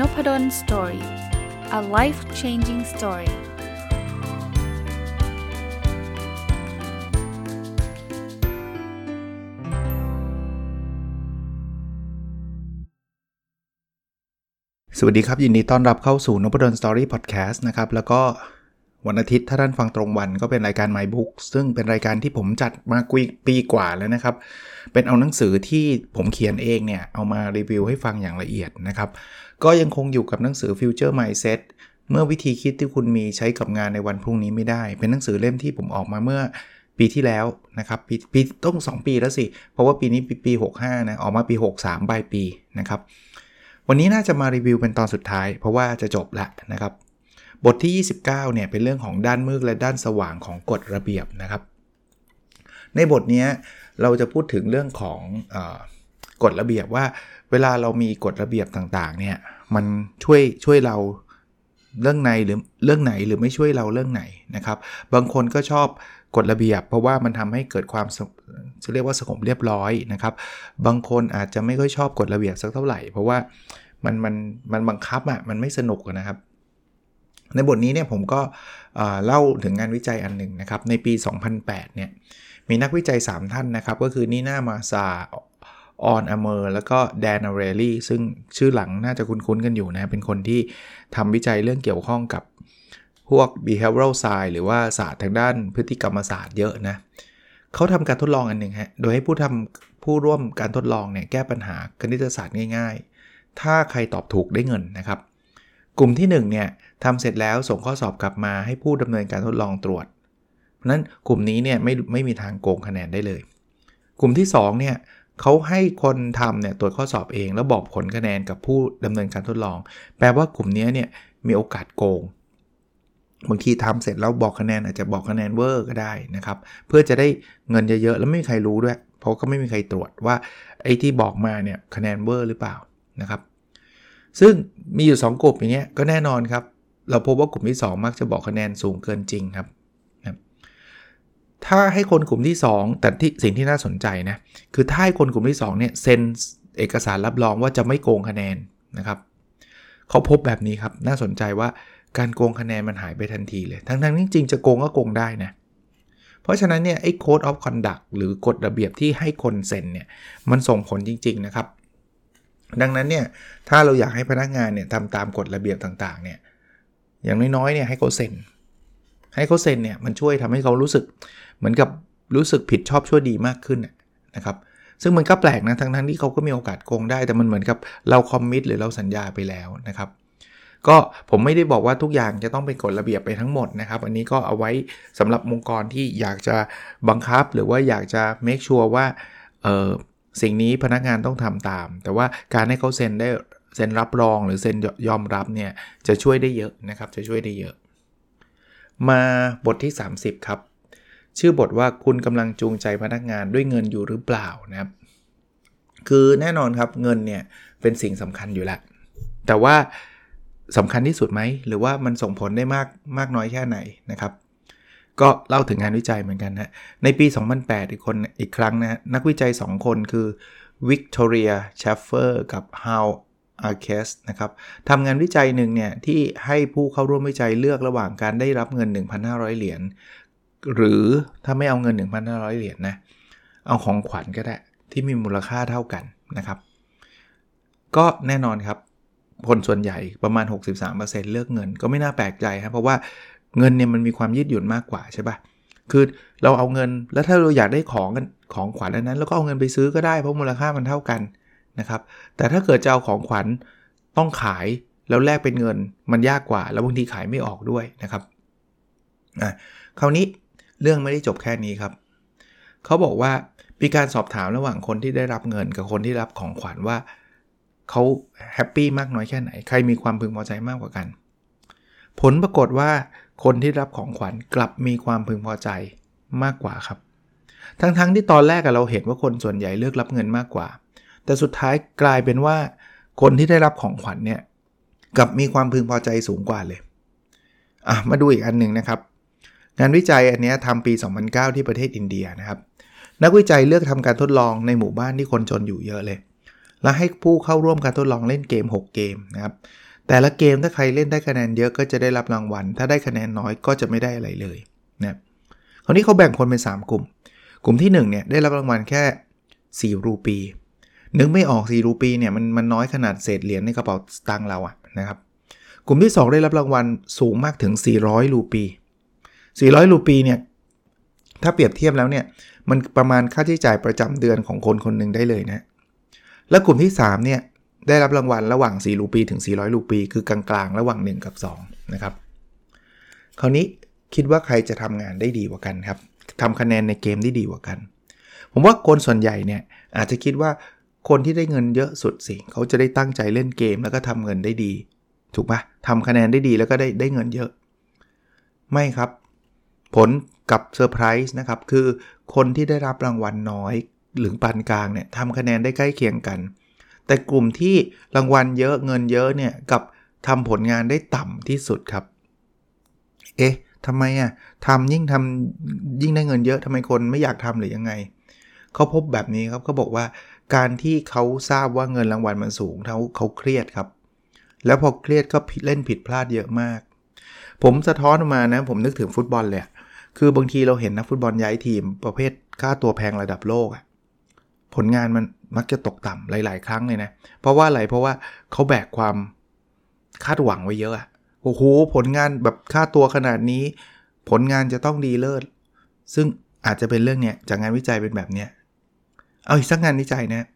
Nopadol's Story a life changing story สวัสดีครับ ยินดีต้อนรับเข้าสู่น p ด d o สตอรี่พอดแคสต์นะครับ แล้วก็ วันอาทิตย์ถ้าท่านฟังตรงวันก็เป็นรายการ My Book ซึ่งเป็นรายการที่ผมจัดมากุยปีกว่าแล้วนะครับ เป็นเอาหนังสือที่ผมเขียนเองเนี่ย เอามารีวิวให้ฟังอย่างละเอียดนะครับ ก็ยังคงอยู่กับหนังสือ Future Mindset เมื่อวิธีคิดที่คุณมีใช้กับงานในวันพรุ่งนี้ไม่ได้ เป็นหนังสือเล่มที่ผมออกมาเมื่อปีที่แล้วนะครับปีปีต้อง 2 ปีแล้วสิ เพราะว่าปีนี้ปีปี 65 นะออกมาปี 63ปลายปีนะครับวันนี้น่าจะมารีวิวเป็นตอนสุดท้าย เพราะว่าจะจบแล้วนะครับ บทที่ 29เนี่ยเป็นเรื่องของด้านมืดและด้านสว่างของกฎระเบียบนะครับ ในบทนี้เราจะพูดถึงเรื่องของอกฎระเบียบว่า เวลาเรามีกฎระเบียบต่างๆเนี่ยมันช่วยช่วยเราเรื่องไหนหรือเรื่องไหนหรือไม่ช่วยเราเรื่องไหนนะครับ บางคนก็ชอบกฎระเบียบ เพราะว่ามันทำให้เกิดความจะเรียกว่าสงบเรียบร้อยนะครับ บางคนอาจจะไม่ค่อยชอบกฎระเบียบสักเท่าไหร่ เพราะว่ามันมันมันบังคับอะ่ะมันไม่สนุกนะครับ ในบทนี้เนี่ยผมก็เล่าถึงงานวิจัยอันหนึ่งนะครับ ในปี 2008 เนี่ย มีนักวิจัย 3 ท่านนะครับ ก็คือนีน่ามาซาออนอเมอร์แล้วก็แดนอาเรลลี่ซึ่งชื่อหลังน่าจะคุ้นๆกันอยู่นะ เป็นคนที่ทำวิจัยเรื่องเกี่ยวข้องกับพวก behavioral science หรือว่าศาสตร์ทางด้านพฤติกรรมศาสตร์เยอะนะเขาทำการทดลองอันหนึ่งฮะ โดยให้ผู้ทำผู้ร่วมการทดลองเนี่ยแก้ปัญหาคณิตศาสตร์ง่าย ๆ ถ้าใครตอบถูกได้เงินนะครับ กลุ่มที่1เนี่ย ทำเสร็จแล้วส่งข้อสอบกลับมาให้ผู้ดำเนินการทดลองตรวจ เพราะนั้นกลุ่มนี้เนี่ยไม่ไม่มีทางโกงคะแนนได้เลย กลุ่มที่2เนี่ยเขาให้คนทำเนี่ยตรวจข้อสอบเอง แล้วบอกผลคะแนนกับผู้ดำเนินการทดลอง แปลว่ากลุ่มนี้เนี่ยมีโอกาสโกงบางทีทำเสร็จแล้วบอกคะแนนอาจจะบอกคะแนนเวอร์ก็ได้นะครับ เพื่อจะได้เงินเยอะๆแล้วไม่มีใครรู้ด้วย เพราะก็ไม่มีใครตรวจว่าไอ้ที่บอกมาเนี่ยคะแนนเวอร์หรือเปล่านะครับ ซึ่งมีอยู่ 2 กลุ่มอย่างเงี้ยก็แน่นอนครับ เราพบว่ากลุ่มที่ 2 มักจะบอกคะแนนสูงเกินจริงครับถ้าให้คนกลุ่มที่ 2 แต่ที่สิ่งที่น่าสนใจนะ คือถ้าให้คนกลุ่มที่2เนี่ยเซ็นเอกสารรับรองว่าจะไม่โกงคะแนนนะครับเขาพบแบบนี้ครับน่าสนใจว่าการโกงคะแนนมันหายไปทันทีเลย ทั้งๆที่จริงจะโกงก็โกงได้นะ เพราะฉะนั้นเนี่ยไอ้ code of conduct หรือกฎระเบียบที่ให้คนเซ็นเนี่ยมันส่งผลจริง ๆนะครับ ดังนั้นเนี่ยถ้าเราอยากให้พนักงานเนี่ยทำตามกฎระเบียบต่างๆเนี่ย อย่างน้อยๆเนี่ยให้เขาเซ็น ให้เขาเซ็นเนี่ยมันช่วยทำให้เขารู้สึกเหมือนกับรู้สึกผิดชอบชั่วดีมากขึ้นนะครับซึ่งมันก็แปลกนะทั้งทั้งที่เขาก็มีโอกาสโกงได้แต่มันเหมือนกับเราคอมมิตหรือเราสัญญาไปแล้วนะครับก็ผมไม่ได้บอกว่าทุกอย่างจะต้องเป็นกฎระเบียบไปทั้งหมดนะครับ อันนี้ก็เอาไว้สำหรับองค์กรที่อยากจะบังคับหรือว่าอยากจะ make sure ว่าสิ่งนี้พนักงานต้องทำตาม แต่ว่าการให้เขาเซ็นได้ เซ็นรับรองหรือเซ็นยอมรับเนี่ยจะช่วยได้เยอะนะครับจะช่วยได้เยอะ มาบทที่ 30 ครับ ชื่อบทว่าคุณกำลังจูงใจพนักงานด้วยเงินอยู่หรือเปล่านะครับ คือแน่นอนครับเงินเนี่ยเป็นสิ่งสำคัญอยู่แล้วแต่ว่าสำคัญที่สุดไหม หรือว่ามันส่งผลได้มากมากน้อยแค่ไหนนะครับ ก็เล่าถึงงานวิจัยเหมือนกันนะในปี 2008 อีกคนอีกครั้งนะนักวิจัย 2 คนคือ Victoria Shaffer กับ Hal Arkes นะครับทำงานวิจัยหนึ่งเนี่ย ที่ให้ผู้เข้าร่วมวิจัยเลือกระหว่างการได้รับเงิน 1,500 เหรียญหรือถ้าไม่เอาเงิน 1,500 เหรียญนะ เอาของขวัญก็ได้ ที่มีมูลค่าเท่ากันนะครับ ก็แน่นอนครับ คนส่วนใหญ่ประมาณ 63%เลือกเงินก็ไม่น่าแปลกใจครับเพราะว่าเงินเนี่ยมันมีความยืดหยุ่นมากกว่าใช่ปะคือเราเอาเงินแล้วถ้าเราอยากได้ของของขวัญอันนั้น แล้วก็เอาเงินไปซื้อก็ได้เพราะมูลค่ามันเท่ากัน นะครับ แต่ถ้าเกิดจะเอาของขวัญต้องขายแล้วแลกเป็นเงินมันยากกว่า แล้วบางทีขายไม่ออกด้วยนะครับอะคราวนี้เรื่องไม่ได้จบแค่นี้ครับ เขาบอกว่ามีการสอบถามระหว่างคนที่ได้รับเงินกับคนที่รับของขวัญว่าเขา happy มากน้อยแค่ไหน ใครมีความพึงพอใจมากกว่ากัน ผลปรากฏว่าคนที่รับของขวัญกลับมีความพึงพอใจมากกว่าครับ ทั้งๆที่ตอนแรกเราเห็นว่าคนส่วนใหญ่เลือกรับเงินมากกว่า แต่สุดท้ายกลายเป็นว่า คนที่ได้รับของขวัญเนี่ยกลับมีความพึงพอใจสูงกว่าเลยอะมาดูอีกอันหนึ่งนะครับ งานวิจัยอันนี้ทำปี 2009 ที่ประเทศอินเดียนะครับ นักวิจัยเลือกทำการทดลองในหมู่บ้านที่คนจนอยู่เยอะเลย และให้ผู้เข้าร่วมการทดลองเล่นเกม 6 เกมนะครับแต่ละเกมถ้าใครเล่นได้คะแนนเยอะก็จะได้รับรางวัล ถ้าได้คะแนนน้อยก็จะไม่ได้อะไรเลยนะคราวนี้เขาแบ่งคนเป็น 3 กลุ่ม กลุ่มที่1เนี่ยได้รับรางวัลแค่ 4 รูปี นึกไม่ออก4รูปีเนี่ยมันมันน้อยขนาดเศษเหรียญในกระเป๋าสตางค์เราอะนะครับกลุ่มที่ 2 ได้รับรางวัลสูงมากถึง 400 รูปี 400 รูปีเนี่ยถ้าเปรียบเทียบแล้วเนี่ยมันประมาณค่าใช้จ่ายประจำเดือนของคนคนหนึ่งได้เลยนะและกลุ่มที่3เนี่ยได้รับรางวัลระหว่าง 4 รูปีถึง 400 รูปี คือกลางๆ ระหว่าง 1 กับ 2 นะครับ คราวนี้คิดว่าใครจะทำงานได้ดีกว่ากันครับทำคะแนนในเกมได้ดีกว่ากัน ผมว่าคนส่วนใหญ่เนี่ยอาจจะคิดว่า คนที่ได้เงินเยอะสุดสิเขาจะได้ตั้งใจเล่นเกมแล้วก็ทำเงินได้ดี ถูกปะทำคะแนนได้ดีแล้วก็ได้ได้เงินเยอะ ไม่ครับ ผลกับเซอร์ไพรส์นะครับ คือคนที่ได้รับรางวัลน้อยหรือปานกลางเนี่ยทำคะแนนได้ใกล้เคียงกัน แต่กลุ่มที่รางวัลเยอะเงินเยอะเนี่ยกับทำผลงานได้ต่ำที่สุดครับ เอ๊ะทำไมอะทำยิ่งทำยิ่งได้เงินเยอะทำไมคนไม่อยากทำหรือยังไง เขาพบแบบนี้ครับเขาบอกว่า การที่เขาทราบว่าเงินรางวัลมันสูงเขาเขาเครียดครับ แล้วพอเครียดก็เล่นผิดพลาดเยอะมาก ผมสะท้อนมานะ ผมนึกถึงฟุตบอลเลยคือบางทีเราเห็นนักฟุตบอลย้ายทีม ประเภทค่าตัวแพงระดับโลกอะผลงานมันมักจะตกต่ำหลาย ๆ ครั้งเลยนะ เพราะว่าอะไรเพราะว่าเขาแบกความคาดหวังไว้เยอะอะโอ้โหผลงานแบบค่าตัวขนาดนี้ ผลงานจะต้องดีเลิศ ซึ่งอาจจะเป็นเรื่องเนี้ยจากงานวิจัยเป็นแบบเนี้ย เอาอีกสักงานวิจัยนะ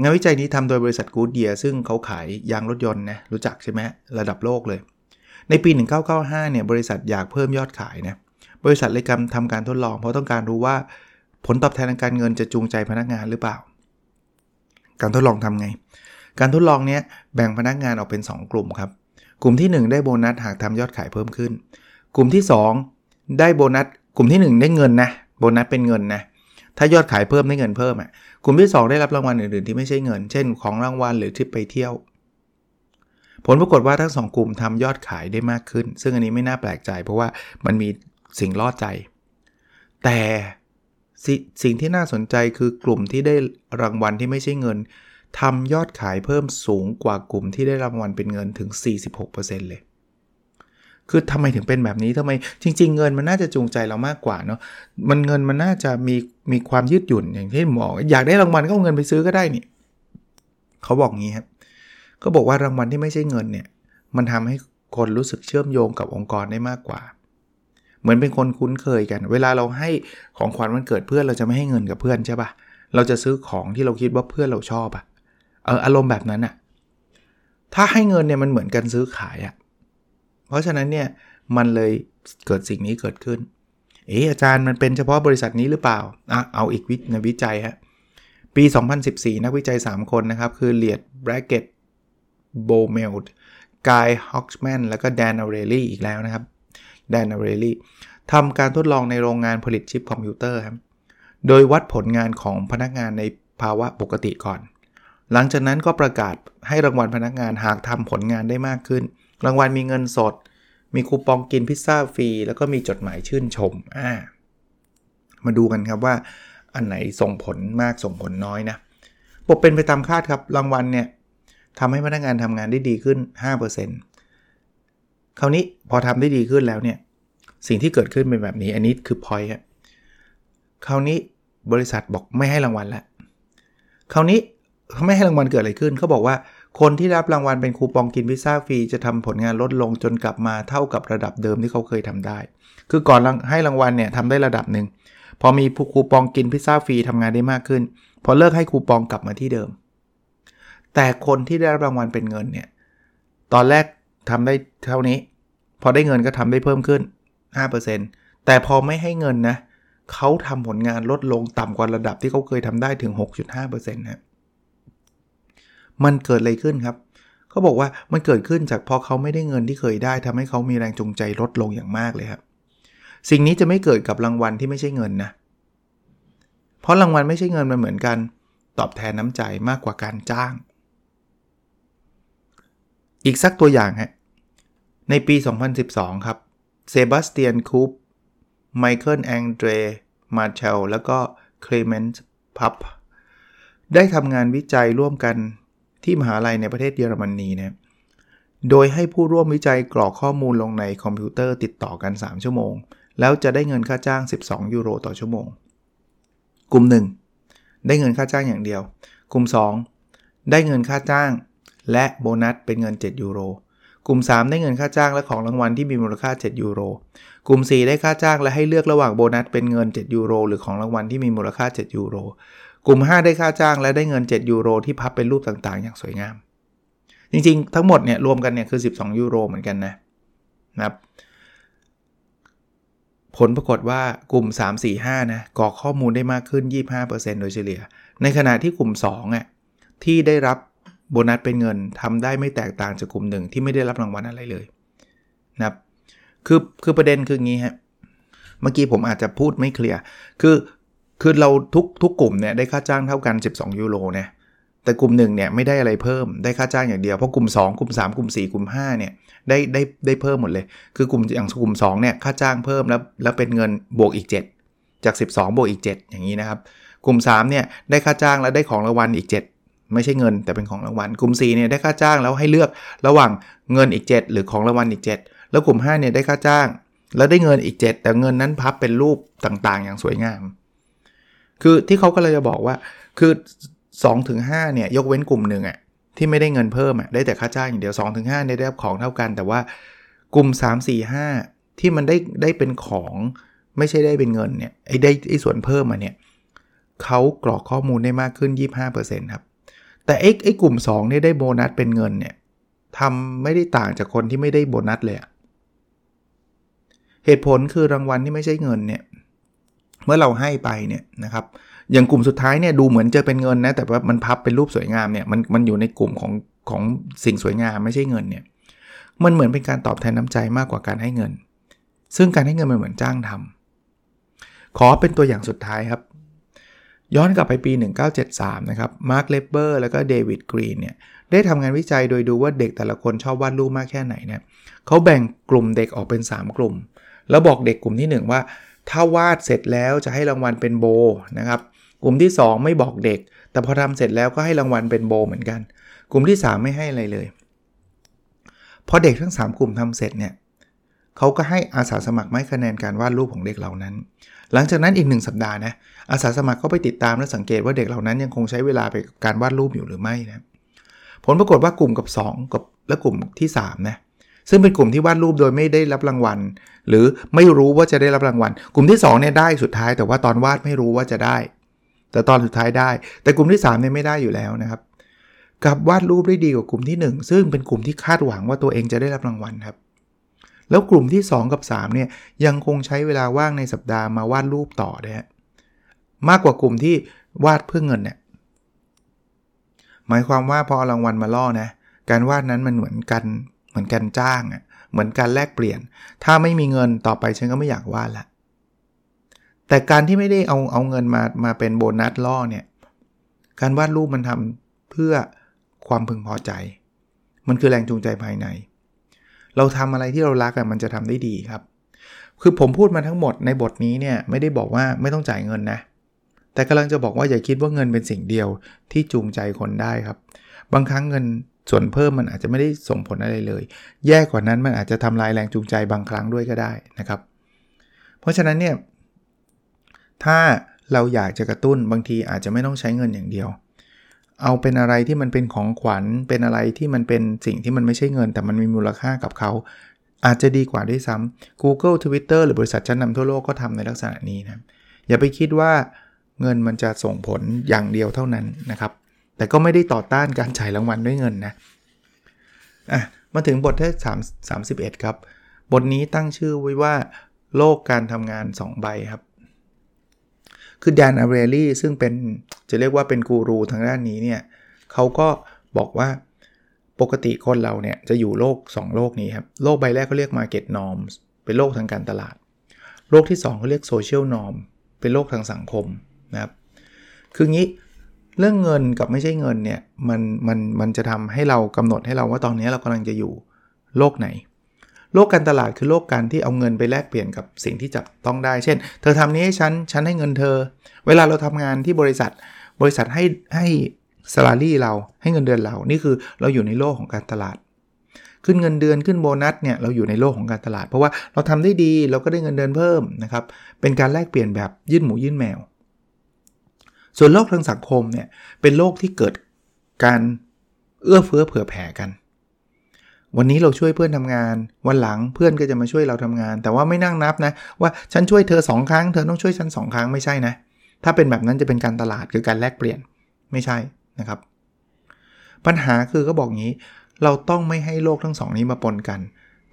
งานวิจัยนี้ทำโดยบริษัทกูดเดียซึ่งเขาขายยางรถยนต์นะรู้จักใช่ไหมระดับโลกเลย ในปี 1995 เนี่ยบริษัทอยากเพิ่มยอดขายนะบริษัทเลยกำทำการทดลอง เพราะต้องการรู้ว่าผลตอบแทนทางการเงินจะจูงใจพนักงานหรือเปล่า การทดลองทำไง การทดลองเนี้ยแบ่งพนักงานออกเป็น 2 กลุ่มครับ กลุ่มที่ 1 ได้โบนัสหากทำยอดขายเพิ่มขึ้น กลุ่มที่ 2 ได้โบนัส กลุ่มที่ 1 ได้เงินนะ โบนัสเป็นเงินนะ ถ้ายอดขายเพิ่มได้เงินเพิ่มอะกลุ่มที่ 2 ได้รับรางวัลอื่นๆที่ไม่ใช่เงิน เช่น ของรางวัลหรือทริปไปเที่ยว ผลปรากฏว่าทั้ง 2 กลุ่มทำยอดขายได้มากขึ้น ซึ่งอันนี้ไม่น่าแปลกใจ เพราะว่ามันมีสิ่งล่อใจ แต่สสิ่งที่น่าสนใจคือกลุ่มที่ได้รางวัลที่ไม่ใช่เงินทำยอดขายเพิ่มสูงกว่ากลุ่มที่ได้รางวัลเป็นเงินถึง 46%เลย คือทำไมถึงเป็นแบบนี้ทำไมจริง ๆ เงินมันน่าจะจูงใจเรามากกว่าเนาะมันเงินมันน่าจะมีมีความยืดหยุ่นอย่างที่หมออยากได้รางวัลก็เอาเงินไปซื้อก็ได้นี่เขาบอกงี้ครับก็บอกว่ารางวัลที่ไม่ใช่เงินเนี่ย มันทำให้คนรู้สึกเชื่อมโยงกับองค์กรได้มากกว่า เหมือนเป็นคนคุ้นเคยกัน เวลาเราให้ของขวัญวันเกิดเพื่อนเราจะไม่ให้เงินกับเพื่อนใช่ปะเราจะซื้อของที่เราคิดว่าเพื่อนเราชอบอะเอออารมณ์แบบนั้นอะถ้าให้เงินเนี่ยมันเหมือนการซื้อขายอะ เพราะฉะนั้นเนี่ยมันเลยเกิดสิ่งนี้เกิดขึ้น เอออาจารย์มันเป็นเฉพาะบริษัทนี้หรือเปล่าอะเอาอีกงานวิจัยฮะปี 2014 นักวิจัย 3 คนนะครับ คือ Liad Bareket-Bojmel Guy Hochman แล้วก็ Dan Ariely อีกแล้วนะครับ Dan Ariely ทำการทดลองในโรงงานผลิตชิปคอมพิวเตอร์ครับโดยวัดผลงานของพนักงานในภาวะปกติก่อน หลังจากนั้นก็ประกาศให้รางวัลพนักงานหากทำผลงานได้มากขึ้น รางวัลมีเงินสด มีคูปองกินพิซซ่าฟรี แล้วก็มีจดหมายชื่นชมอ่ามาดูกันครับว่าอันไหนส่งผลมากส่งผลน้อยนะปกเป็นไปตามคาดครับรางวัลเนี่ยทำให้พนักงานทำงานได้ดีขึ้น 5%คราวนี้พอทำได้ดีขึ้นแล้วเนี่ยสิ่งที่เกิดขึ้นเป็นแบบนี้ อันนี้คือ point คราวนี้บริษัทบอกไม่ให้รางวัลแล้วคราวนี้เขาไม่ให้รางวัลเกิดอะไรขึ้นเขาบอกว่า คนที่รับรางวัลเป็นคูปองกินพิซซ่าฟรีจะทำผลงานลดลงจนกลับมาเท่ากับระดับเดิมที่เขาเคยทำได้ คือก่อนให้รางวัลเนี่ยทำได้ระดับหนึ่ง พอมีคูปองกินพิซซ่าฟรีทำงานได้มากขึ้น พอเลิกให้คูปองกลับมาที่เดิม แต่คนที่ได้รับรางวัลเป็นเงินเนี่ย ตอนแรกทำได้เท่านี้ พอได้เงินก็ทำได้เพิ่มขึ้น 5%แต่พอไม่ให้เงินนะเขาทำผลงานลดลงต่ำกว่าระดับที่เขาเคยทำได้ถึง 6.5%นะ มันเกิดอะไรขึ้นครับเขาบอกว่ามันเกิดขึ้นจากพอเขาไม่ได้เงินที่เคยได้ทำให้เขามีแรงจูงใจลดลงอย่างมากเลยครับ สิ่งนี้จะไม่เกิดกับรางวัลที่ไม่ใช่เงินนะ เพราะรางวัลไม่ใช่เงินมันเหมือนกันตอบแทนน้ำใจมากกว่าการจ้าง อีกสักตัวอย่างฮะ ในปี 2012 ครับ เซบาสเตียนคูป ไมเคิลแองเดร มาเชล แล้วก็เคลเมนต์พับ ได้ทำงานวิจัยร่วมกัน ที่มหาลัยในประเทศเยอรมนีเนี่ยโดยให้ผู้ร่วมวิจัยกรอกข้อมูลลงในคอมพิวเตอร์ติดต่อกัน 3 ชั่วโมง แล้วจะได้เงินค่าจ้าง 12 ยูโรต่อชั่วโมง กลุ่ม 1 ได้เงินค่าจ้างอย่างเดียว กลุ่ม 2 ได้เงินค่าจ้าง และโบนัสเป็นเงิน 7 ยูโร กลุ่ม 3 ได้เงินค่าจ้างและของรางวัลที่มีมูลค่า 7 ยูโร กลุ่ม 4 ได้ค่าจ้างและให้เลือกระหว่างโบนัสเป็นเงิน 7 ยูโร หรือของรางวัลที่มีมูลค่า 7 ยูโร กลุ่ม 5 ได้ค่าจ้างและได้เงิน 7 ยูโร ที่พับเป็นรูปต่างๆ อย่างสวยงาม จริงๆ ทั้งหมดเนี่ยรวมกันเนี่ยคือ 12 ยูโรเหมือนกันนะนะครับผลปรากฏว่ากลุ่ม 3 4 5นะกรอกข้อมูลได้มากขึ้น 25%โดยเฉลี่ย ในขณะที่กลุ่ม2อะที่ได้รับโบนัสเป็นเงินทำได้ไม่แตกต่างจากกลุ่มหนึ่งที่ไม่ได้รับรางวัลอะไรเลยนะครับคือคือประเด็นคืองี้ฮะเมื่อกี้ผมอาจจะพูดไม่เคลียร์คือ คือเราทุกทุกกลุ่มเนี่ยได้ค่าจ้างเท่ากัน 12 ยูโรนะแต่กลุ่มหนึ่งเนี่ยไม่ได้อะไรเพิ่มได้ค่าจ้างอย่างเดียวเพราะกลุ่ม 2 กลุ่ม 3 กลุ่ม 4 กลุ่ม5เนี่ยได้ได้ได้เพิ่มหมดเลย คือกลุ่มอย่างกลุ่ม2เนี่ยค่าจ้างเพิ่มแล้วแล้วเป็นเงินบวกอีก 7 จาก 12 บวกอีก 7 อย่างนี้นะครับ กลุ่ม3เนี่ยได้ค่าจ้างแล้วได้ของรางวัลอีก 7 ไม่ใช่เงินแต่เป็นของรางวัลกลุ่ม4เนี่ยได้ค่าจ้างแล้วให้เลือกระหว่างเงินอีก 7 หรือของรางวัลอีก 7 แล้วกลุ่ม5เนี่ยได้ค่าจ้าง แล้วได้เงินอีก 7 แต่เงินนั้นพับเป็นรูปต่างๆ อย่างสวยงาม คือที่เขาก็เลยจะบอกว่า คือ2ถึง5เนี่ยยกเว้นกลุ่มหนึ่งอะที่ไม่ได้เงินเพิ่มอะได้แต่ค่าจ้างอย่างเดียว2ถึง5เนี่ยได้รับของเท่ากัน แต่ว่ากลุ่ม 3 4 5 ที่มันได้ได้เป็นของไม่ใช่ได้เป็นเงินเนี่ยไอ้ได้ไอ้ส่วนเพิ่มมาเนี่ยเขากรอกข้อมูลได้มากขึ้น 25%ครับ แต่ไอ้ไอ้กลุ่ม2เนี่ยได้โบนัสเป็นเงินเนี่ยทำไม่ได้ต่างจากคนที่ไม่ได้โบนัสเลยเหตุผลคือรางวัลที่ไม่ใช่เงินเนี่ย เมื่อเราให้ไปเนี่ยนะครับอย่างกลุ่มสุดท้ายเนี่ยดูเหมือนจะเป็นเงินนะแต่ว่ามันพับเป็นรูปสวยงามเนี่ยมันมันอยู่ในกลุ่มของของสิ่งสวยงามไม่ใช่เงินเนี่ยมันเหมือนเป็นการตอบแทนน้ำใจมากกว่าการให้เงิน ซึ่งการให้เงินมันเหมือนจ้างทำขอเป็นตัวอย่างสุดท้ายครับ ย้อนกลับไปปี 1973 นะครับมาร์คเลปเปอร์แล้วก็เดวิดกรีนเนี่ยได้ทำงานวิจัยโดยดูว่าเด็กแต่ละคนชอบวาดรูปมากแค่ไหนเนี่ยเขาแบ่งกลุ่มเด็กออกเป็น 3 กลุ่ม แล้วบอกเด็กกลุ่มที่ 1 ว่า ถ้าวาดเสร็จแล้วจะให้รางวัลเป็นโบนะครับ กลุ่มที่ 2 ไม่บอกเด็ก แต่พอทำเสร็จแล้วก็ให้รางวัลเป็นโบเหมือนกัน กลุ่มที่ 3 ไม่ให้อะไรเลย พอเด็กทั้ง 3 กลุ่มทำเสร็จเนี่ยเขาก็ให้อาสาสมัครไม่คะแนนการวาดรูปของเด็กเหล่านั้น หลังจากนั้นอีกหนึ่งสัปดาห์นะ อาสาสมัครก็ไปติดตามและสังเกตว่าเด็กเหล่านั้นยังคงใช้เวลาไปการวาดรูปอยู่หรือไม่นะ ผลปรากฏว่ากลุ่มกับ 2 กับและกลุ่มที่3นะ ซึ่งเป็นกลุ่มที่วาดรูปโดยไม่ได้รับรางวัล หรือไม่รู้ว่าจะได้รับรางวัล กลุ่มที่2เนี่ยได้สุดท้าย แต่ว่าตอนวาดไม่รู้ว่าจะได้ แต่ตอนสุดท้ายได้ แต่กลุ่มที่3เนี่ยไม่ได้อยู่แล้วนะครับกับวาดรูปได้ดีกว่ากลุ่มที่ 1 ซึ่งเป็นกลุ่มที่คาดหวังว่าตัวเองจะได้รับรางวัลครับ แล้วกลุ่มที่ 2 กับ3เนี่ยยังคงใช้เวลาว่างในสัปดาห์มาวาดรูปต่อนะฮะมากกว่ากลุ่มที่วาดเพื่อเงินเนี่ยหมายความว่าพอรางวัลมาล่อนะการวาดนั้นมันเหมือนกัน เหมือนกันจ้างอะ่ะเหมือนการแลกเปลี่ยน ถ้าไม่มีเงินต่อไปฉันก็ไม่อยากวาดละ แต่การที่ไม่ได้เอาเอาเงินมามาเป็นโบนัสล่อเนี่ย การวาดรูปมันทำเพื่อความพึงพอใจ มันคือแรงจูงใจภายใน เราทำอะไรที่เรารักอะมันจะทำได้ดีครับ คือผมพูดมาทั้งหมดในบทนี้เนี่ยไม่ได้บอกว่าไม่ต้องจ่ายเงินนะ แต่กำลังจะบอกว่าอย่าคิดว่าเงินเป็นสิ่งเดียวที่จูงใจคนได้ครับ บางครั้งเงิน ส่วนเพิ่มมันอาจจะไม่ได้ส่งผลอะไรเลย แย่กว่านั้นมันอาจจะทำลายแรงจูงใจบางครั้งด้วยก็ได้นะครับ เพราะฉะนั้นเนี่ยถ้าเราอยากจะกระตุ้นบางทีอาจจะไม่ต้องใช้เงินอย่างเดียว เอาเป็นอะไรที่มันเป็นของขวัญเป็นอะไรที่มันเป็นสิ่งที่มันไม่ใช่เงิน แต่มันมีมูลค่ากับเขา อาจจะดีกว่าด้วยซ้ำ Google Twitter หรือบริษัทชั้นนำทั่วโลกก็ทำในลักษณะนี้นะอย่าไปคิดว่าเงินมันจะส่งผลอย่างเดียวเท่านั้นนะครับ แต่ก็ไม่ได้ต่อต้านการจ่ายรางวัลด้วยเงินนะอะมาถึงบทที่3 31 ครับ บทนี้ตั้งชื่อไว้ว่าโลกการทำงาน 2 ใบครับ คือแดนอาเรลลี่ซึ่งเป็นจะเรียกว่าเป็นกูรูทางด้านนี้เนี่ยเขาก็บอกว่าปกติคนเราเนี่ยจะอยู่โลก 2 โลกนี้ครับ โลกใบแรกเขาเรียก Market Norms เป็นโลกทางการตลาด โลกที่2เขาเรียก Social Norm เป็นโลกทางสังคมนะครับ คืองี้ เรื่องเงินกับไม่ใช่เงินเนี่ยมันมันมันจะทำให้เรากำหนดให้เราว่าตอนนี้เรากำลังจะอยู่โลกไหน โลกการตลาดคือโลกการที่เอาเงินไปแลกเปลี่ยนกับสิ่งที่จับต้องได้ เช่น เธอทำนี้ให้ฉันฉันให้เงินเธอ เวลาเราทำงานที่บริษัท บริษัทให้ให้สลารี่เราให้เงินเดือนเรา นี่คือเราอยู่ในโลกของการตลาด ขึ้นเงินเดือนขึ้นโบนัสเนี่ยเราอยู่ในโลกของการตลาด เพราะว่าเราทำได้ดีเราก็ได้เงินเดือนเพิ่มนะครับเป็นการแลกเปลี่ยนแบบยื่นหมูยื่นแมว ส่วนโลกทางสังคมเนี่ยเป็นโลกที่เกิดการเอื้อเฟื้อเผื่อแผ่กัน วันนี้เราช่วยเพื่อนทำงาน วันหลังเพื่อนก็จะมาช่วยเราทำงาน แต่ว่าไม่นั่งนับนะ ว่าฉันช่วยเธอสองครั้งเธอต้องช่วยฉันสองครั้งไม่ใช่นะ ถ้าเป็นแบบนั้นจะเป็นการตลาดคือการแลกเปลี่ยนไม่ใช่นะครับ ปัญหาคือก็บอกงี้ เราต้องไม่ให้โลกทั้งสองนี้มาปนกัน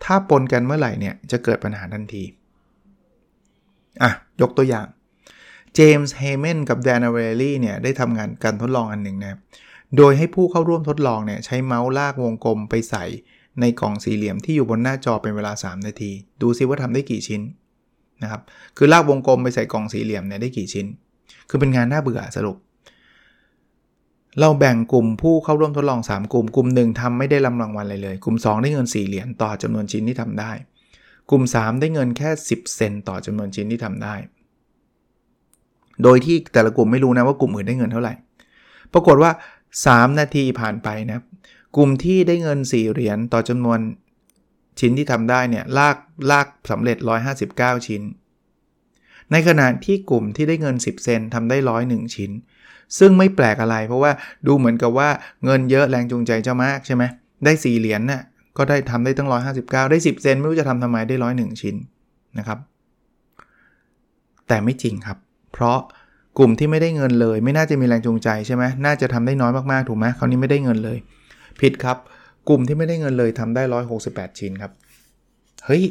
ถ้าปนกันเมื่อไหร่เนี่ยจะเกิดปัญหาทันทีอะยกตัวอย่าง เจมส์เฮย์แมนกับแดนแอเรียลลี่เนี่ยได้ทำงานการทดลองอันหนึ่งนะโดยให้ผู้เข้าร่วมทดลองเนี่ยใช้เมาส์ลากวงกลมไปใส่ในกล่องสี่เหลี่ยมที่อยู่บนหน้าจอเป็นเวลา 3 นาที ดูซิว่าทำได้กี่ชิ้นนะครับคือลากวงกลมไปใส่กล่องสี่เหลี่ยมเนี่ยได้กี่ชิ้น คือเป็นงานน่าเบื่อสรุป เราแบ่งกลุ่มผู้เข้าร่วมทดลอง 3 กลุ่ม กลุ่มหนึ่งทำไม่ได้รำรางวัลอะไรเลย กลุ่ม 2 ได้เงิน4เหรียญต่อจำนวนชิ้นที่ทำได้ กลุ่ม 3 ได้เงินแค่ 10 เซนต่อจำนวนชิ้นที่ทำได้ โดยที่แต่ละกลุ่มไม่รู้นะว่ากลุ่มอื่นได้เงินเท่าไหร่ ปรากฏว่า 3 นาทีผ่านไปนะกลุ่มที่ได้เงิน 4 เหรียญต่อจำนวนชิ้นที่ทำได้เนี่ยลากลากสำเร็จ 159 ชิ้น ในขณะที่กลุ่มที่ได้เงิน 10 เซนทำได้101ชิ้น ซึ่งไม่แปลกอะไร เพราะว่าดูเหมือนกับว่าเงินเยอะแรงจูงใจเจ้ามากใช่ไหมได้4เหรียญน่ะก็ได้ทำได้ตั้ง 159 ได้ 10 เซนไม่รู้จะทำทำไมได้101ชิ้นนะครับ แต่ไม่จริงครับ เพราะกลุ่มที่ไม่ได้เงินเลย ไม่น่าจะมีแรงจูงใจใช่ไหมน่าจะทำได้น้อยมากๆถูกไหมคราวนี้ไม่ได้เงินเลย ผิดครับ กลุ่มที่ไม่ได้เงินเลยทำได้ 168 ชิ้นครับ เฮ้ย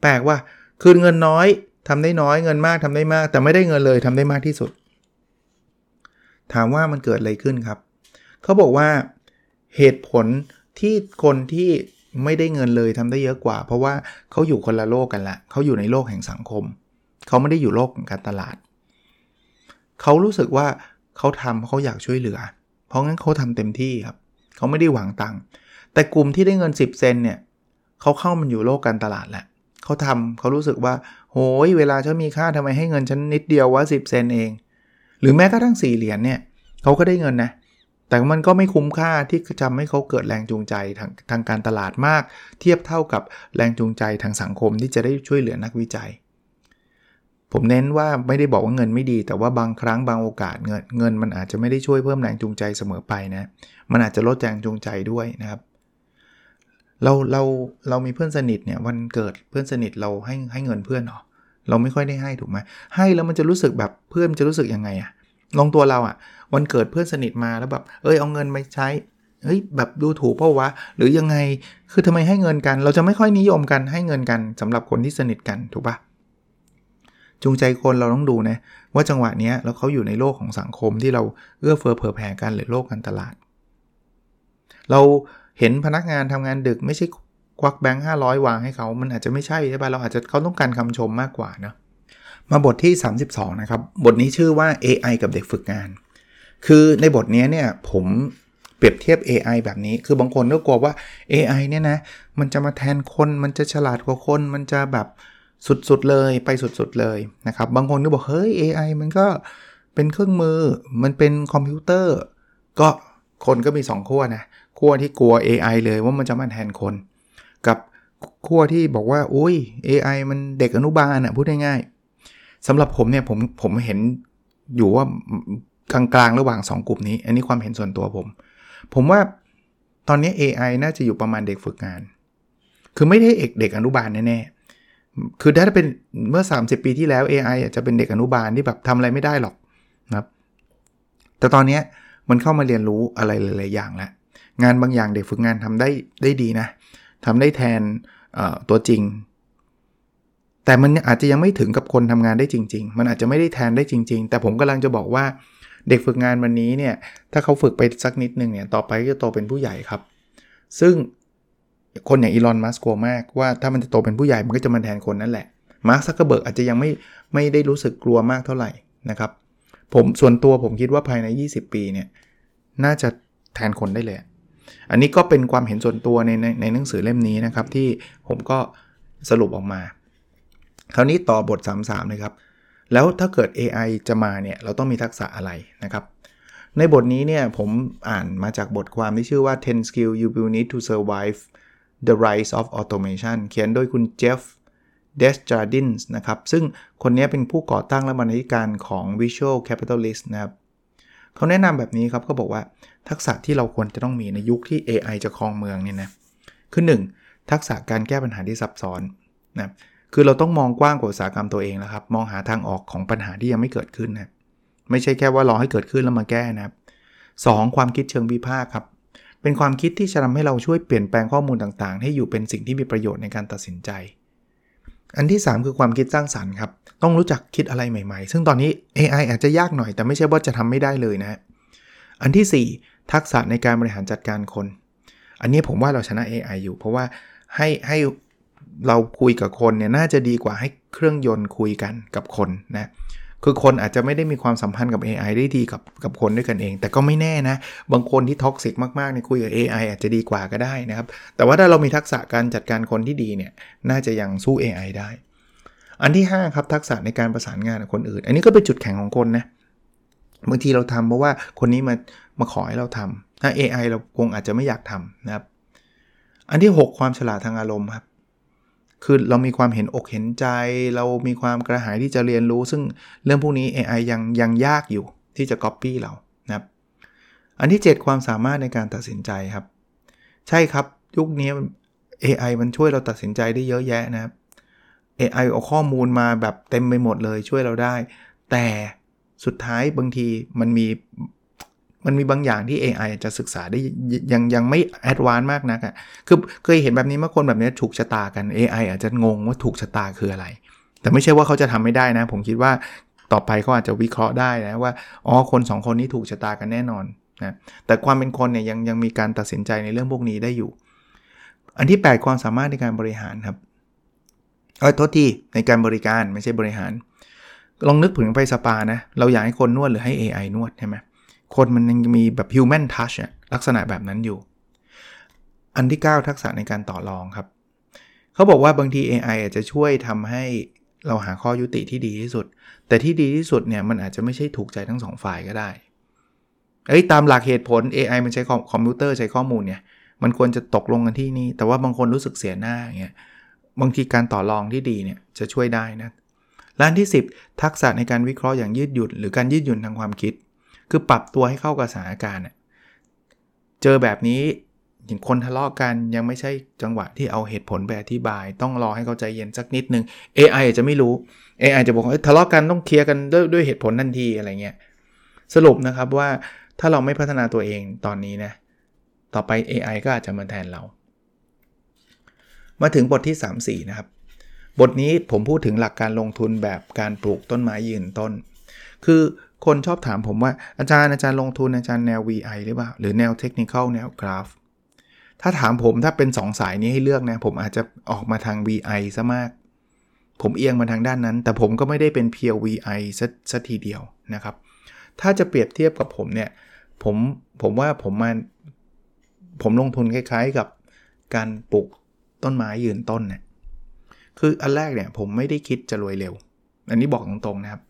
แปลกว่าคืนเงินน้อยทำได้น้อยเงินมากทำได้มาก แต่ไม่ได้เงินเลยทำได้มากที่สุด ถามว่ามันเกิดอะไรขึ้นครับ เขาบอกว่าเหตุผลที่คนที่ไม่ได้เงินเลยทำได้เยอะกว่า เพราะว่าเขาอยู่คนละโลกกันละเขาอยู่ในโลกแห่งสังคม เขาไม่ได้อยู่โลกของการตลาด เขารู้สึกว่าเขาทำเขาอยากช่วยเหลือ เพราะงั้นเขาทำเต็มที่ครับเขาไม่ได้หวังตังค์แต่กลุ่มที่ได้เงิน 10 เซนเนี่ยเขาเข้ามันอยู่โลกการตลาดแหละเขาทำเขารู้สึกว่า โหยเวลาฉันมีค่าทำไมให้เงินฉันนิดเดียวว่า10เซนเอง หรือแม้กระทั่ง4เหรียญเนี่ยเขาก็ได้เงินนะแต่มันก็ไม่คุ้มค่าที่จะทำให้เขาเกิดแรงจูงใจทางทางการตลาดมาก เทียบเท่ากับแรงจูงใจทางสังคมที่จะได้ช่วยเหลือนักวิจัย ผมเน้นว่าไม่ได้บอกว่าเงินไม่ดี แต่ว่าบางครั้งบางโอกาสเงินเงินมันอาจจะไม่ได้ช่วยเพิ่มแรงจูงใจเสมอไปนะมันอาจจะลดแรงจูงใจด้วยนะครับเราเราเรามีเพื่อนสนิทเนี่ยวันเกิดเพื่อนสนิทเราให้ให้เงินเพื่อนเหรอเราไม่ค่อยได้ให้ถูกไหมให้แล้วมันจะรู้สึกแบบเพื่อนจะรู้สึกยังไงอะลองตัวเราอะวันเกิดเพื่อนสนิทมาแล้วแบบเอ้ยเอาเงินไปใช้เฮ้ยแบบดูถูกเพราะวะ หรือยังไงคือทำไมให้เงินกัน เราจะไม่ค่อยนิยมกันให้เงินกันสำหรับคนที่สนิทกันถูกปะ จูงใจคนเราต้องดูนะว่าจังหวะนี้แล้วเขาอยู่ในโลกของสังคมที่เราเอื้อเฟื้อเผื่อแผ่กันหรือโลกการตลาด เราเห็นพนักงานทำงานดึกไม่ใช่ควักแบงค์ห้าร้อยวางให้เขา มันอาจจะไม่ใช่ใช่ป่ะเราอาจจะเขาต้องการคำชมมากกว่านะมาบทที่ 32 นะครับ บทนี้ชื่อว่า AI กับเด็กฝึกงาน คือในบทนี้เนี่ยผมเปรียบเทียบ AI แบบนี้ คือบางคนก็กลัวว่า AI เนี่ยนะ มันจะมาแทนคน มันจะฉลาดกว่าคน มันจะแบบ สุดๆเลยไปสุดๆเลยนะครับ บางคนก็บอกเฮ้ย AI มันก็เป็นเครื่องมือ มันเป็นคอมพิวเตอร์ ก็คนก็มี2ขั้วนะขั้วที่กลัว AI เลยว่ามันจะมาแทนคน กับขั้วที่บอกว่าอุ้ย AI มันเด็กอนุบาลอะพูดง่ายๆสำหรับผมเนี่ยผมผมเห็นอยู่ว่ากลางๆระหว่าง 2 กลุ่มนี้ อันนี้ความเห็นส่วนตัวผม ผมว่าตอนนี้ AI น่าจะอยู่ประมาณเด็กฝึกงาน คือไม่ได้เอกเด็กอนุบาลแน่ๆ คือถ้าเป็นเมื่อ 30 ปีที่แล้ว AI จะเป็นเด็กอนุบาลที่แบบทำอะไรไม่ได้หรอกนะครับ แต่ตอนนี้มันเข้ามาเรียนรู้อะไรหลาย ๆ อย่างแล้ว งานบางอย่างเด็กฝึกงานทำได้ได้ดีนะทำได้แทนตัวจริง แต่มันอาจจะยังไม่ถึงกับคนทำงานได้จริง ๆ มันอาจจะไม่ได้แทนได้จริง ๆ แต่ผมกำลังจะบอกว่าเด็กฝึกงานวันนี้เนี่ย ถ้าเขาฝึกไปสักนิดนึงเนี่ย ต่อไปก็จะโตเป็นผู้ใหญ่ครับ ซึ่ง คนอย่างอีลอน มัสก์กลัวมากว่าถ้ามันจะโตเป็นผู้ใหญ่มันก็จะมาแทนคนนั่นแหละ มาร์คซักเกอร์เบิร์กอาจจะยังไม่ไม่ได้รู้สึกกลัวมากเท่าไหร่นะครับผมส่วนตัวผมคิดว่าภายใน 20 ปีเนี่ยน่าจะแทนคนได้เลย อันนี้ก็เป็นความเห็นส่วนตัวในในในหนังสือเล่มนี้นะครับ ที่ผมก็สรุปออกมา คราวนี้ต่อบท 33 เลยครับ แล้วถ้าเกิด AI จะมาเนี่ยเราต้องมีทักษะอะไรนะครับ ในบทนี้เนี่ยผมอ่านมาจากบทความที่ชื่อว่า 10 skill you will need to survive The Rise of Automation เขียนโดยคุณเจฟฟเดสจาร์ดินส์นะครับ ซึ่งคนนี้เป็นผู้ก่อตั้งและบรรณาธิการของ Visual Capitalist นะครับเขาแนะนำแบบนี้ครับเขาบอกว่าทักษะที่เราควรจะต้องมีในยุคที่ AI จะครองเมืองเนี่ยนะคือ 1. ทักษะการแก้ปัญหาที่ซับซ้อนนะคือเราต้องมองกว้างกว่าอุตสาหกรรมตัวเองแล้วครับ มองหาทางออกของปัญหาที่ยังไม่เกิดขึ้นนะไม่ใช่แค่ว่ารอให้เกิดขึ้นแล้วมาแก้นะครับ 2. ความคิดเชิงวิพากษ์ครับ เป็นความคิดที่จะทำให้เราช่วยเปลี่ยนแปลงข้อมูลต่างๆ ให้อยู่เป็นสิ่งที่มีประโยชน์ในการตัดสินใจ อันที่ 3 คือความคิดสร้างสรรค์ครับ ต้องรู้จักคิดอะไรใหม่ๆ ซึ่งตอนนี้ AI อาจจะยากหน่อยแต่ไม่ใช่ว่าจะทำไม่ได้เลยนะอันที่ 4 ทักษะในการบริหารจัดการคน อันนี้ผมว่าเราชนะ AI อยู่ เพราะว่าให้ให้เราคุยกับคนเนี่ยน่าจะดีกว่าให้เครื่องยนต์คุยกันกับคนนะ คือคนอาจจะไม่ได้มีความสัมพันธ์กับ AI ได้ดีกับกับคนด้วยกันเอง แต่ก็ไม่แน่นะ บางคนที่ท็อกซิกมากๆเนี่ยคุยกับ AI อาจจะดีกว่าก็ได้นะครับ แต่ว่าถ้าเรามีทักษะการจัดการคนที่ดีเนี่ยน่าจะยังสู้ AI ได้ อันที่ 5 ครับ ทักษะในการประสานงานกับคนอื่น อันนี้ก็เป็นจุดแข็งของคนนะบางทีเราทำเพราะว่าคนนี้มามาขอให้เราทำถ้า AI เราคงอาจจะไม่อยากทำนะครับ อันที่ 6 ความฉลาดทางอารมณ์ครับ คือเรามีความเห็นอกเห็นใจ เรามีความกระหายที่จะเรียนรู้ ซึ่งเรื่องพวกนี้ AI ยังยังยากอยู่ที่จะ Copy เรานะครับ อันที่ 7 ความสามารถในการตัดสินใจครับ ใช่ครับ ยุคนี้ AI มันช่วยเราตัดสินใจได้เยอะแยะนะครับ AI เอาข้อมูลมาแบบเต็มไปหมดเลยช่วยเราได้ แต่สุดท้ายบางทีมันมี มันมีบางอย่างที่ AI จะศึกษาได้ยังยังไม่แอดวานซ์มากนักอะ่ะคือเคยเห็นแบบนี้เมื่อคนแบบนี้ถูกชะตากัน AI อาจจะงงว่าถูกชะตาคืออะไร แต่ไม่ใช่ว่าเขาจะทำไม่ได้นะ ผมคิดว่าต่อไปเขาอาจจะวิเคราะห์ได้นะว่าอ๋อคน2คนนี้ถูกชะตากันแน่นอนนะแต่ความเป็นคนเนี่ยยังยังมีการตัดสินใจในเรื่องพวกนี้ได้อยู่ อันที่ 8 ความสามารถในการบริหารครับเออโทษทีในการบริการไม่ใช่บริหาร ลองนึกถึงไปสปานะเราอยากให้คนนวดหรือให้ AI นวดใช่ไหม คนมันยังมีแบบ human touch ลักษณะแบบนั้นอยู่ อันที่ 9 ทักษะในการต่อรองครับ เขาบอกว่าบางที AI อาจจะช่วยทำให้เราหาข้อยุติที่ดีที่สุด แต่ที่ดีที่สุดเนี่ยมันอาจจะไม่ใช่ถูกใจทั้งสองฝ่ายก็ได้ เอ้ยตามหลักเหตุผล AI มันใช้คอมพิวเตอร์ใช้ข้อมูลเนี่ยมันควรจะตกลงกันที่นี่ แต่ว่าบางคนรู้สึกเสียหน้าอย่างเงี้ย บางทีการต่อรองที่ดีเนี่ยจะช่วยได้นะล้านที่ 10 ทักษะในการวิเคราะห์อย่างยืดหยุ่นหรือการยืดหยุ่นทางความคิด คือปรับตัวให้เข้ากับสถานการณ์เจอแบบนี้อย่างคนทะเลาะกกันยังไม่ใช่จังหวะที่เอาเหตุผลไปอธิบาย ต้องรอให้เขาใจเย็นสักนิดนึง AI จะไม่รู้ AI จะบอกว่าทะเลาะกันต้องเคลียร์กันด้วยด้วยเหตุผลทันทีอะไรเงี้ยสรุปนะครับว่าถ้าเราไม่พัฒนาตัวเองตอนนี้นะต่อไป AI ก็อาจจะมาแทนเรา มาถึงบทที่ 3-4 นะครับ บทนี้ผมพูดถึงหลักการลงทุนแบบการปลูกต้นไม้ยืนต้น คือ คนชอบถามผมว่าอาจารย์อาจารย์ลงทุนอาจารย์แนว VI หรือเปล่า หรือแนวเทคนิคแนวกราฟ ถ้าถามผมถ้าเป็น 2 สายนี้ให้เลือกนะ ผมอาจจะออกมาทาง VI ซะมาก ผมเอียงมาทางด้านนั้น แต่ผมก็ไม่ได้เป็นเพียว VI สัทีเดียวนะครับ ถ้าจะเปรียบเทียบกับผมเนี่ยผมผมว่าผมมาผมลงทุนคล้ายๆกับการปลูกต้นไม้ยืนต้นเนี่ยคืออันแรกเนี่ยผมไม่ได้คิดจะรวยเร็ว อันนี้บอกตรงๆนะครับ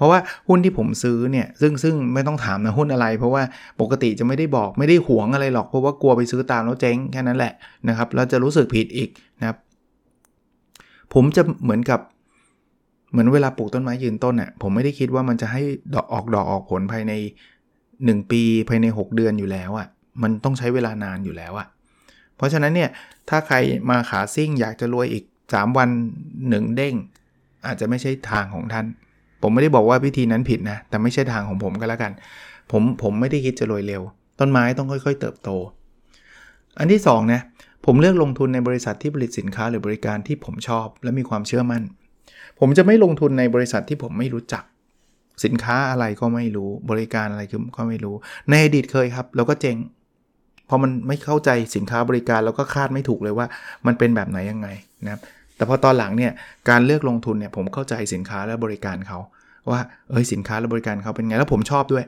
เพราะว่าหุ้นที่ผมซื้อเนี่ยซึ่งซึ่งไม่ต้องถามนะหุ้นอะไร เพราะว่าปกติจะไม่ได้บอกไม่ได้หวงอะไรหรอกเพราะว่ากลัวไปซื้อตามแล้วเจ๊งแค่นั้นแหละนะครับแล้วจะรู้สึกผิดอีกนะครับ ผมจะเหมือนกับเหมือนเวลาปลูกต้นไม้ยืนต้นน่ะผมไม่ได้คิดว่ามันจะให้ดอกออกดอกออกผลภายใน 1 ปีภายใน 6 เดือนอยู่แล้วอะ่ะมันต้องใช้เวลานานอยู่แล้วอะ่ะเพราะฉะนั้นเนี่ยถ้าใครมาขาซิ่งอยากจะรวยอีก 3 วัน 1 เด้ง อาจจะไม่ใช่ทางของท่าน ผมไม่ได้บอกว่าวิธีนั้นผิดนะ แต่ไม่ใช่ทางของผมก็แล้วกัน ผมผมไม่ได้คิดจะรวยเร็ว ต้นไม้ต้องค่อยๆ เติบโต อันที่2นะผมเลือกลงทุนในบริษัทที่ผลิตสินค้าหรือบริการที่ผมชอบ และมีความเชื่อมั่น ผมจะไม่ลงทุนในบริษัทที่ผมไม่รู้จัก สินค้าอะไรก็ไม่รู้ บริการอะไรก็ไม่รู้ ในอดีตเคยครับแล้วก็เจ๊งพอมันไม่เข้าใจสินค้าบริการเราก็คาดไม่ถูกเลยว่า มันเป็นแบบไหนยังไงนะครับ แต่พอตอนหลังเนี่ยการเลือกลงทุนเนี่ยผมเข้าใจสินค้าและบริการเขาว่าเอ้ยสินค้าและบริการเขาเป็นไงแล้วผมชอบด้วย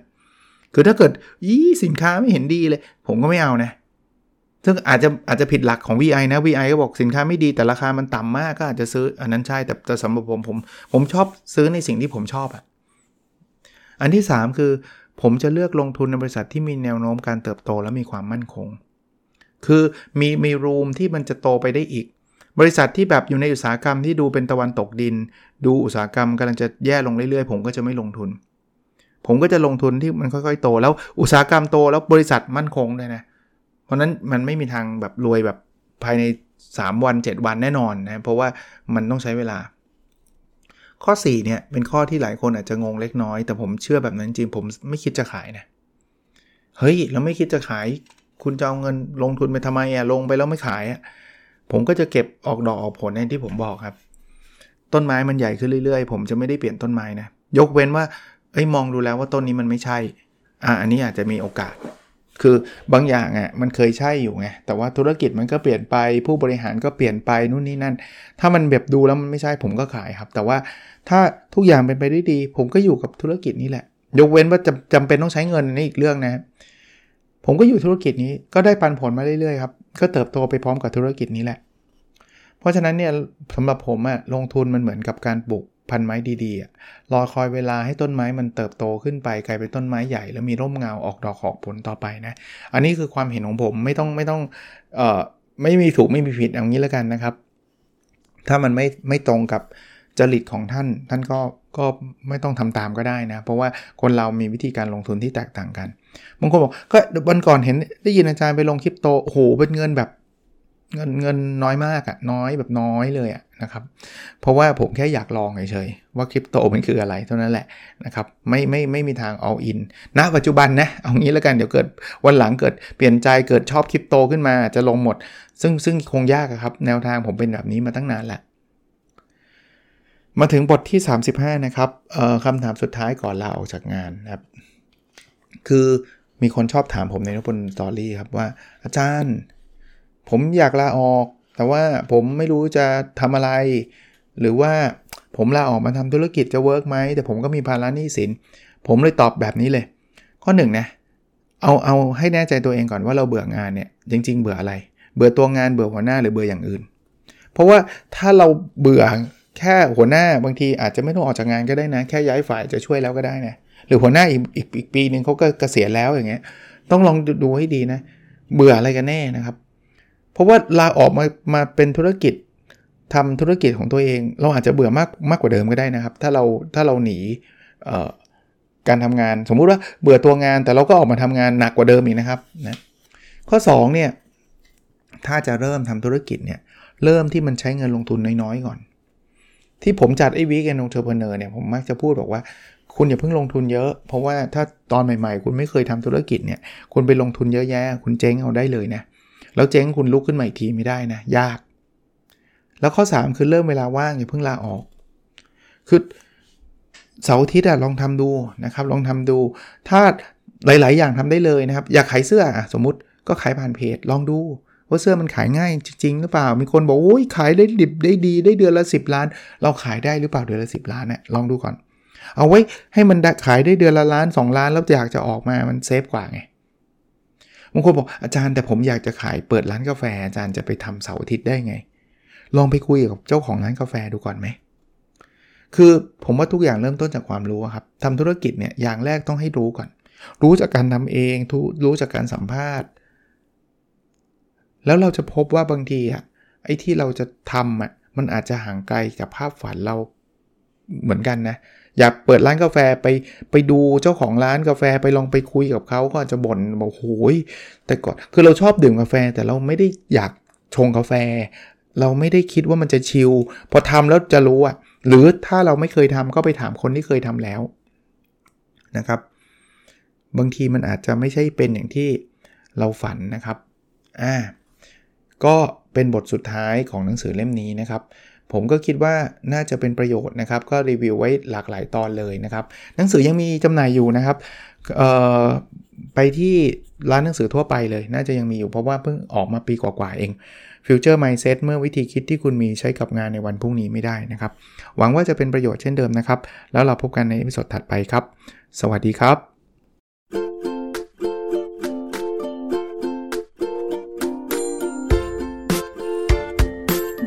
คือถ้าเกิดยี่สินค้าไม่เห็นดีเลย ผมก็ไม่เอานะซึ่งอาจจะอาจจะผิดหลักของ VI นะ VI ก็บอกสินค้าไม่ดีแต่ราคามันต่ำมากก็อาจจะซื้ออันนั้นใช่แต่แต่สำหรับผมผมผมชอบซื้อในสิ่งที่ผมชอบอะอันที่ 3 คือ ผมจะเลือกลงทุนในบริษัทที่มีแนวโน้มการเติบโตและมีความมั่นคง คือมีมีรูมที่มันจะโตไปได้อีก บริษัทที่แบบอยู่ในอุตสาหกรรมที่ดูเป็นตะวันตกดิน ดูอุตสาหกรรมกำลังจะแย่ลงเรื่อยๆ ผมก็จะไม่ลงทุน ผมก็จะลงทุนที่มันค่อยๆ โต แล้วอุตสาหกรรมโตแล้วบริษัทมั่นคงเลยนะ เพราะนั้นมันไม่มีทางแบบรวยแบบภายใน 3 วัน 7 วันแน่นอนนะเพราะว่ามันต้องใช้เวลา ข้อ4เนี่ยเป็นข้อที่หลายคนอาจจะงงเล็กน้อย แต่ผมเชื่อแบบนั้นจริงผมไม่คิดจะขายนะเฮ้ยแล้วไม่คิดจะขาย คุณจะเอาเงินลงทุนไปทำไมอะลงไปแล้วไม่ขายอะ ผมก็จะเก็บออกดอกออกผลในที่ผมบอกครับ ต้นไม้มันใหญ่ขึ้นเรื่อยๆ ผมจะไม่ได้เปลี่ยนต้นไม้นะ ยกเว้นว่า เอ้ยมองดูแล้วว่าต้นนี้มันไม่ใช่ อะอันนี้อาจจะมีโอกาส คือบางอย่างอะมันเคยใช่อยู่ไง แต่ว่าธุรกิจมันก็เปลี่ยนไป ผู้บริหารก็เปลี่ยนไปนู่นนี่นั่น ถ้ามันแบบดูแล้วมันไม่ใช่ผมก็ขายครับ แต่ว่าถ้าทุกอย่างเป็นไปได้ดี ผมก็อยู่กับธุรกิจนี้แหละ ยกเว้นว่าจำจำเป็นต้องใช้เงินนี่อีกเรื่องนะผมก็อยู่ธุรกิจนี้ก็ได้ปันผลมาเรื่อยๆครับ ก็เติบโตไปพร้อมกับธุรกิจนี้แหละ เพราะฉะนั้นเนี่ยสำหรับผมอะลงทุนมันเหมือนกับการปลูกพันไม้ดีๆรอคอยเวลาให้ต้นไม้มันเติบโตขึ้นไปกลายเป็นต้นไม้ใหญ่ แล้วมีร่มเงาออกดอกออกผลต่อไปนะ อันนี้คือความเห็นของผมไม่ต้องไม่ต้องเอ่อไม่มีถูกไม่มีผิดอย่างนี้แล้วกันนะครับ ถ้ามันไม่ไม่ตรงกับ จริตของท่านท่านก็ก็ไม่ต้องทำตามก็ได้นะ เพราะว่าคนเรามีวิธีการลงทุนที่แตกต่างกันบางคนบอกก็วันก่อนเห็นได้ยินอาจารย์ไปลงคริปโตโอ้โหเป็นเงินแบบเงินเงินน้อยมากอะน้อยแบบน้อยเลยอะนะครับเพราะว่าผมแค่อยากลองเฉยๆว่าคริปโตมันคืออะไรเท่านั้นแหละนะครับไม่ไม่ไม่มีทางเอาอินณปัจจุบันนะเอางี้แล้วกันเดี๋ยวเกิดวันหลังเกิดเปลี่ยนใจเกิดชอบคริปโตขึ้นมาจะลงหมด ซึ่งซึ่งคงยากครับแนวทางผมเป็นแบบนี้มาตั้งนานแล้ว มาถึงบทที่ 35 นะครับคำถามสุดท้ายก่อนลาออกจากงานนะครับ คือมีคนชอบถามผมในนบนสตอรี่ครับว่า อาจารย์ ผมอยากลาออก แต่ว่าผมไม่รู้จะทำอะไร หรือว่าผมลาออกมาทำธุรกิจจะเวิร์กไหมแต่ผมก็มีภาระหนี้สิน ผมเลยตอบแบบนี้เลย ข้อหนึ่งนะเอาเอาให้แน่ใจตัวเองก่อนว่าเราเบื่องานเนี่ยจริง ๆ เบื่ออะไร เบื่อตัวงานเบื่อหัวหน้าหรือเบื่ออย่างอื่น เพราะว่าถ้าเราเบื่อ แค่หัวหน้าบางทีอาจจะไม่ต้องออกจากงานก็ได้นะ แค่ย้ายฝ่ายจะช่วยแล้วก็ได้นะหรือหัวหน้าอีกอีกอีกปีหนึ่งเขาก็เกษียณแล้วอย่างเงี้ยต้องลองดูให้ดีนะ เบื่ออะไรกันแน่นะครับ เพราะว่าลาออกมามาเป็นธุรกิจทำธุรกิจของตัวเอง เราอาจจะเบื่อมากมากกว่าเดิมก็ได้นะครับ ถ้าเราถ้าเราหนีการทำงานสมมุติว่าเบื่อตัวงานแต่เราก็ออกมาทำงานหนักกว่าเดิมอีกนะครับนะข้อ2เนี่ยถ้าจะเริ่มทำธุรกิจเนี่ยเริ่มที่มันใช้เงินลงทุนน้อยๆก่อน ที่ผมจัดไอ้วีแกนองเทอร์เพเนอร์เนี่ยผมมักจะพูดบอกว่าคุณอย่าเพิ่งลงทุนเยอะ เพราะว่าถ้าตอนใหม่ๆ คุณไม่เคยทำธุรกิจเนี่ย คุณไปลงทุนเยอะแยะ คุณเจ๊งเอาได้เลยนะ แล้วเจ๊งคุณลุกขึ้นมาอีกทีไม่ได้นะ ยาก แล้วข้อ 3 คือเริ่มเวลาว่างอย่าเพิ่งลาออก คือเสาร์อาทิตย์อะลองทำดูนะครับ ลองทำดู ถ้าหลาย ๆ อย่างทำได้เลยนะครับ อยากขายเสื้อสมมุติก็ขายผ่านเพจ ลองดู ว่าเสื้อมันขายง่ายจริง ๆ หรือเปล่า มีคนบอกโอ้ยขายได้ดิบได้ดีได้เดือนละ 10 ล้าน เราขายได้หรือเปล่าเดือนละ 10 ล้านเนี่ยลองดูก่อน เอาไว้ให้มันขายได้เดือนละล้าน 2 ล้านแล้วอยากจะออกมามันเซฟกว่าไงบางคนบอกอาจารย์แต่ผมอยากจะขายเปิดร้านกาแฟอาจารย์จะไปทำเสาร์อาทิตย์ได้ไง ลองไปคุยกับเจ้าของร้านกาแฟดูก่อนไหมคือผมว่าทุกอย่างเริ่มต้นจากความรู้ครับทำธุรกิจเนี่ยอย่างแรกต้องให้รู้ก่อน รู้จากการทำเองรู้จากการสัมภาษณ์ แล้วเราจะพบว่าบางทีอะไอ้ที่เราจะทำอะมันอาจจะห่างไกลกับภาพฝันเราเหมือนกันนะ อยากเปิดร้านกาแฟไปไปดูเจ้าของร้านกาแฟไปลองไปคุยกับเขาก็อาจจะบ่นบอกโอ้ยแต่ก่อนคือเราชอบดื่มกาแฟแต่เราไม่ได้อยากชงกาแฟ เราไม่ได้คิดว่ามันจะชิลพอทำแล้วจะรู้อะหรือถ้าเราไม่เคยทำก็ไปถามคนที่เคยทำแล้วนะครับ บางทีมันอาจจะไม่ใช่เป็นอย่างที่เราฝันนะครับอ่า ก็เป็นบทสุดท้ายของหนังสือเล่มนี้นะครับ ผมก็คิดว่าน่าจะเป็นประโยชน์นะครับ ก็รีวิวไว้หลากหลายตอนเลยนะครับ หนังสือยังมีจำหน่ายอยู่นะครับไปที่ร้านหนังสือทั่วไปเลย น่าจะยังมีอยู่เพราะว่าเพิ่งออกมาปีกว่าๆเอง Future Mindset เมื่อวิธีคิดที่คุณมีใช้กับงานในวันพรุ่งนี้ไม่ได้นะครับ หวังว่าจะเป็นประโยชน์เช่นเดิมนะครับ แล้วเราพบกันใน episode ถัดไปครับ สวัสดีครับ